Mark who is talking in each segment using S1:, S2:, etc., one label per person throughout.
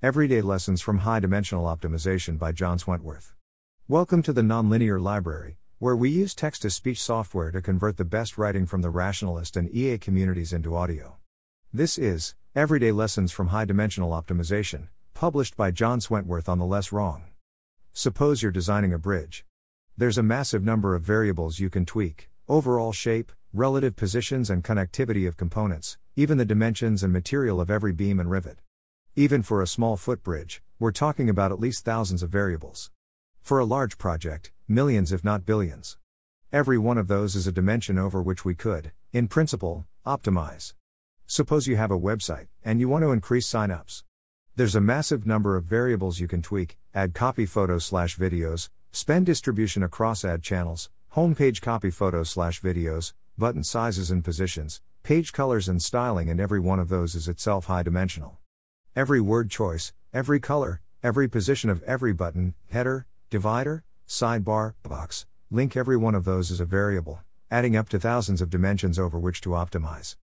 S1: Everyday Lessons from High Dimensional Optimization by John Swentworth. Welcome to the Nonlinear Library, where we use text to speech software to convert the best writing from the rationalist and EA communities into audio. This is Everyday Lessons from High Dimensional Optimization, published by John Swentworth on the LessWrong. Suppose you're designing a bridge. There's a massive number of variables you can tweak overall shape, relative positions, and connectivity of components, even the dimensions and material of every beam and rivet. Even for a small footbridge, we're talking about at least thousands of variables. For a large project, millions if not billions. Every one of those is a dimension over which we could, in principle, optimize. Suppose you have a website, and you want to increase signups. There's a massive number of variables you can tweak ad copy photos slash videos, spend distribution across ad channels, homepage copy photos slash videos, button sizes and positions, page colors and styling, and every one of those is itself high dimensional. Every word choice, every color, every position of every button, header, divider, sidebar, box, link, every one of those is a variable, adding up to thousands of dimensions over which to optimize.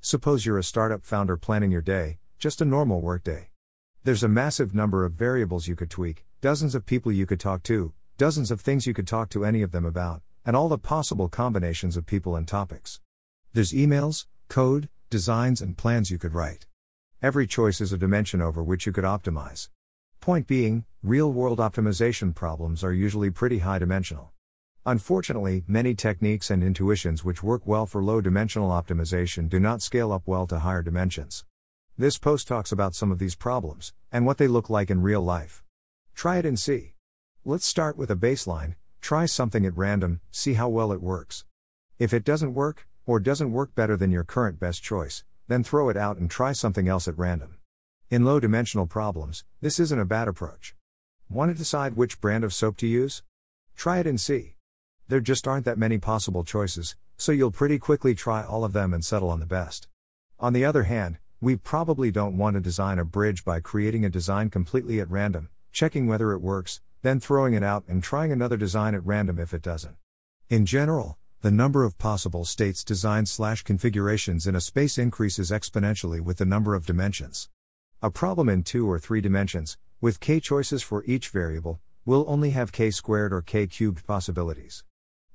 S1: Suppose you're a startup founder planning your day, just a normal workday. There's a massive number of variables you could tweak, dozens of people you could talk to, dozens of things you could talk to any of them about, and all the possible combinations of people and topics. There's emails, code, designs, and plans you could write. Every choice is a dimension over which you could optimize. Point being, real world optimization problems are usually pretty high dimensional. Unfortunately, many techniques and intuitions which work well for low dimensional optimization do not scale up well to higher dimensions. This post talks about some of these problems, and what they look like in real life. Try it and see. Let's start with a baseline try something at random, see how well it works. If it doesn't work, or doesn't work better than your current best choice, then throw it out and try something else at random. In low dimensional problems, this isn't a bad approach. Want to decide which brand of soap to use? Try it and see. There just aren't that many possible choices, so you'll pretty quickly try all of them and settle on the best. On the other hand, we probably don't want to design a bridge by creating a design completely at random, checking whether it works, then throwing it out and trying another design at random if it doesn't. In general, the number of possible states designs slash configurations in a space increases exponentially with the number of dimensions. A problem in two or three dimensions, with k choices for each variable, will only have k squared or k cubed possibilities.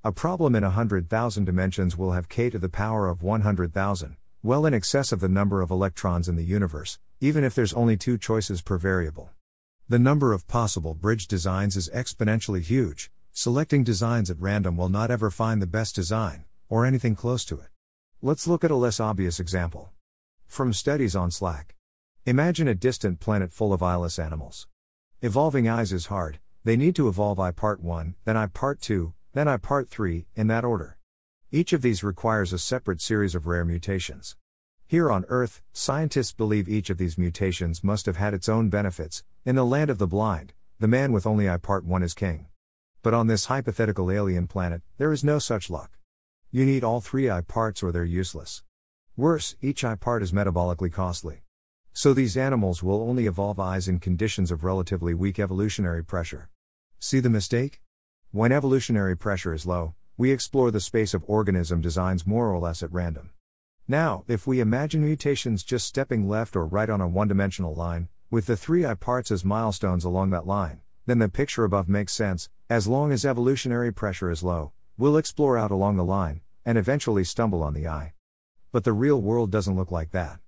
S1: A problem in a hundred thousand dimensions will have k to the power of 100,000, well in excess of the number of electrons in the universe, even if there's only two choices per variable. The number of possible bridge designs is exponentially huge, Selecting designs at random will not ever find the best design, or anything close to it. Let's look at a less obvious example. From studies on Slack. Imagine a distant planet full of eyeless animals. Evolving eyes is hard, they need to evolve eye part 1, then eye part 2, then eye part 3, in that order. Each of these requires a separate series of rare mutations. Here on Earth, scientists believe each of these mutations must have had its own benefits. In the land of the blind, the man with only eye part 1 is king. But on this hypothetical alien planet, there is no such luck. You need all three eye parts or they're useless. Worse, each eye part is metabolically costly. So these animals will only evolve eyes in conditions of relatively weak evolutionary pressure. See the mistake? When evolutionary pressure is low, we explore the space of organism designs more or less at random. Now, if we imagine mutations just stepping left or right on a one dimensional line, with the three eye parts as milestones along that line, then the picture above makes sense, as long as evolutionary pressure is low, we'll explore out along the line, and eventually stumble on the eye. But the real world doesn't look like that.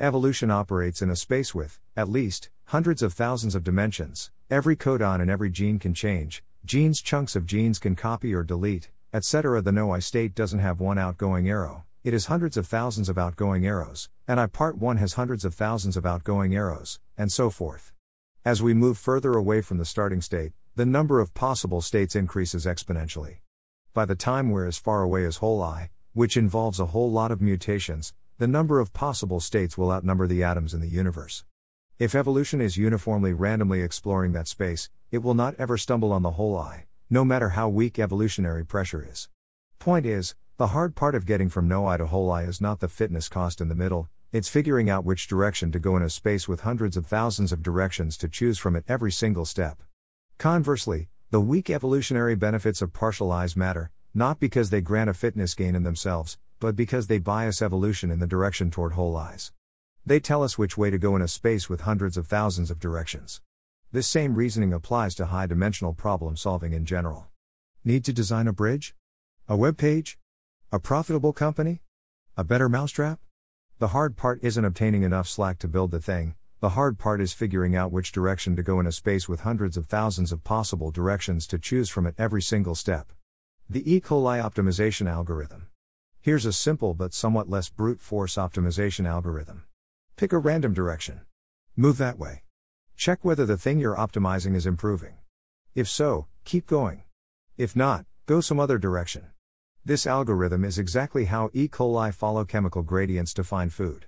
S1: Evolution operates in a space with, at least, hundreds of thousands of dimensions, every codon in every gene can change, genes chunks of genes can copy or delete, etc. The no eye state doesn't have one outgoing arrow, it has hundreds of thousands of outgoing arrows, and eye part 1 has hundreds of thousands of outgoing arrows, and so forth. As we move further away from the starting state, the number of possible states increases exponentially. By the time we're as far away as whole eye, which involves a whole lot of mutations, the number of possible states will outnumber the atoms in the universe. If evolution is uniformly randomly exploring that space, it will not ever stumble on the whole eye, no matter how weak evolutionary pressure is. Point is, the hard part of getting from no eye to whole eye is not the fitness cost in the middle, it's figuring out which direction to go in a space with hundreds of thousands of directions to choose from at every single step. Conversely, the weak evolutionary benefits of partial eyes matter, not because they grant a fitness gain in themselves, but because they bias evolution in the direction toward whole eyes. They tell us which way to go in a space with hundreds of thousands of directions. This same reasoning applies to high dimensional problem solving in general. Need to design a bridge? A web page? A profitable company? A better mousetrap? The hard part isn't obtaining enough slack to build the thing, the hard part is figuring out which direction to go in a space with hundreds of thousands of possible directions to choose from at every single step. The E. coli optimization algorithm. Here's a simple but somewhat less brute force optimization algorithm. Pick a random direction. Move that way. Check whether the thing you're optimizing is improving. If so, keep going. If not, go some other direction. This algorithm is exactly how E. coli follow chemical gradients to find food.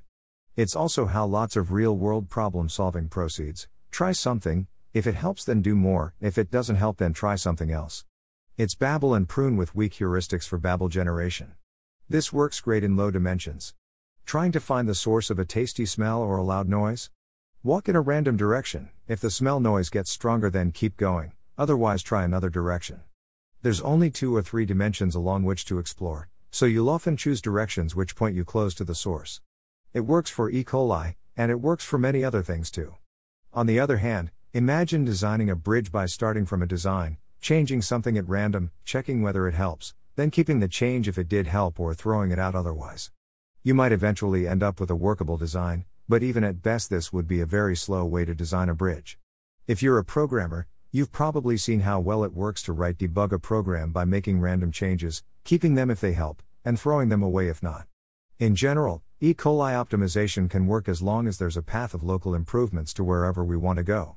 S1: It's also how lots of real world problem solving proceeds. Try something, if it helps, then do more, if it doesn't help, then try something else. It's babble and prune with weak heuristics for babble generation. This works great in low dimensions. Trying to find the source of a tasty smell or a loud noise? Walk in a random direction, if the smell noise gets stronger, then keep going, otherwise, try another direction. There's only two or three dimensions along which to explore, so you'll often choose directions which point you close to the source. It works for E. coli, and it works for many other things too. On the other hand, imagine designing a bridge by starting from a design, changing something at random, checking whether it helps, then keeping the change if it did help or throwing it out otherwise. You might eventually end up with a workable design, but even at best, this would be a very slow way to design a bridge. If you're a programmer, you've probably seen how well it works to write debug a program by making random changes, keeping them if they help, and throwing them away if not. In general, E. coli optimization can work as long as there's a path of local improvements to wherever we want to go.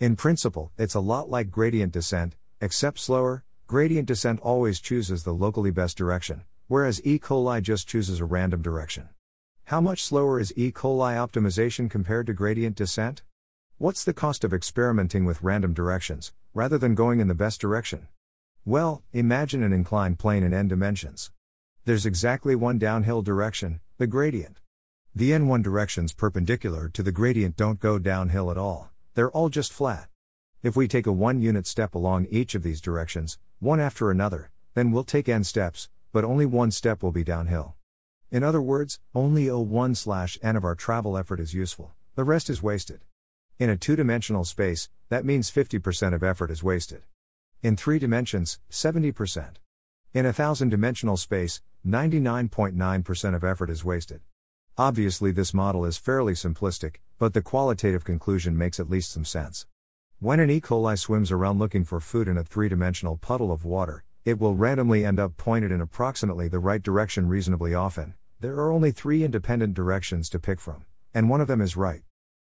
S1: In principle, it's a lot like gradient descent, except slower. Gradient descent always chooses the locally best direction, whereas E. coli just chooses a random direction. How much slower is E. coli optimization compared to gradient descent? What's the cost of experimenting with random directions, rather than going in the best direction? Well, imagine an inclined plane in n dimensions. There's exactly one downhill direction, the gradient. The n1 directions perpendicular to the gradient don't go downhill at all, they're all just flat. If we take a one unit step along each of these directions, one after another, then we'll take n steps, but only one step will be downhill. In other words, only O1 slash n of our travel effort is useful, the rest is wasted. In a two dimensional space, that means 50% of effort is wasted. In three dimensions, 70%. In a thousand dimensional space, 99.9% of effort is wasted. Obviously, this model is fairly simplistic, but the qualitative conclusion makes at least some sense. When an E. coli swims around looking for food in a three dimensional puddle of water, it will randomly end up pointed in approximately the right direction reasonably often. There are only three independent directions to pick from, and one of them is right.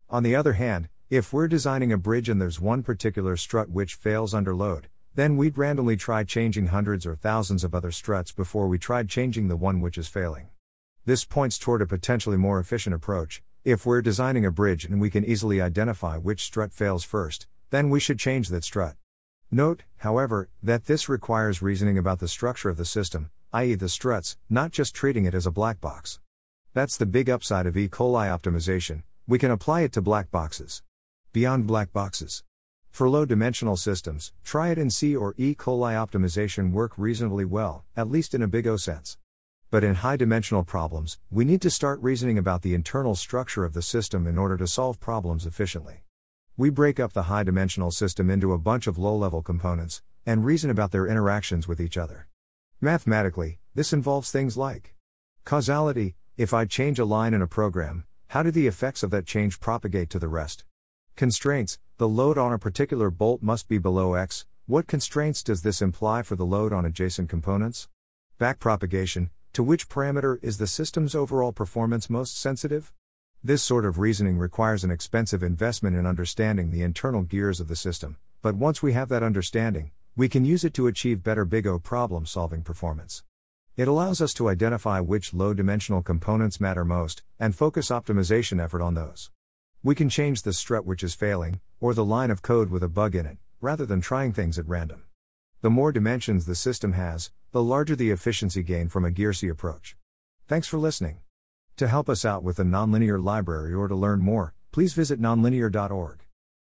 S1: On the other hand, if we're designing a bridge and there's one particular strut which fails under load, then we'd randomly try changing hundreds or thousands of other struts before we tried changing the one which is failing. This points toward a potentially more efficient approach. If we're designing a bridge and we can easily identify which strut fails first, then we should change that strut. Note, however, that this requires reasoning about the structure of the system, i.e., the struts, not just treating it as a black box. That's the big upside of E. coli optimization, we can apply it to black boxes. Beyond black boxes. For low dimensional systems, it in C or E. coli optimization work reasonably well, at least in a big O sense. But in high dimensional problems, we need to start reasoning about the internal structure of the system in order to solve problems efficiently. We break up the high dimensional system into a bunch of low level components, and reason about their interactions with each other. Mathematically, this involves things like causality if I change a line in a program, how do the effects of that change propagate to the rest? Constraints The load on a particular bolt must be below x. What constraints does this imply for the load on adjacent components? Backpropagation To which parameter is the system's overall performance most sensitive? This sort of reasoning requires an expensive investment in understanding the internal gears of the system, but once we have that understanding, we can use it to achieve better Big O problem solving performance. It allows us to identify which low dimensional components matter most, and focus optimization effort on those. We can change the strut which is failing, or the line of code with a bug in it, rather than trying things at random. The more dimensions the system has, the larger the efficiency gain from a Gearsy approach. Thanks for listening. To help us out with the nonlinear library or to learn more, please visit nonlinear.org.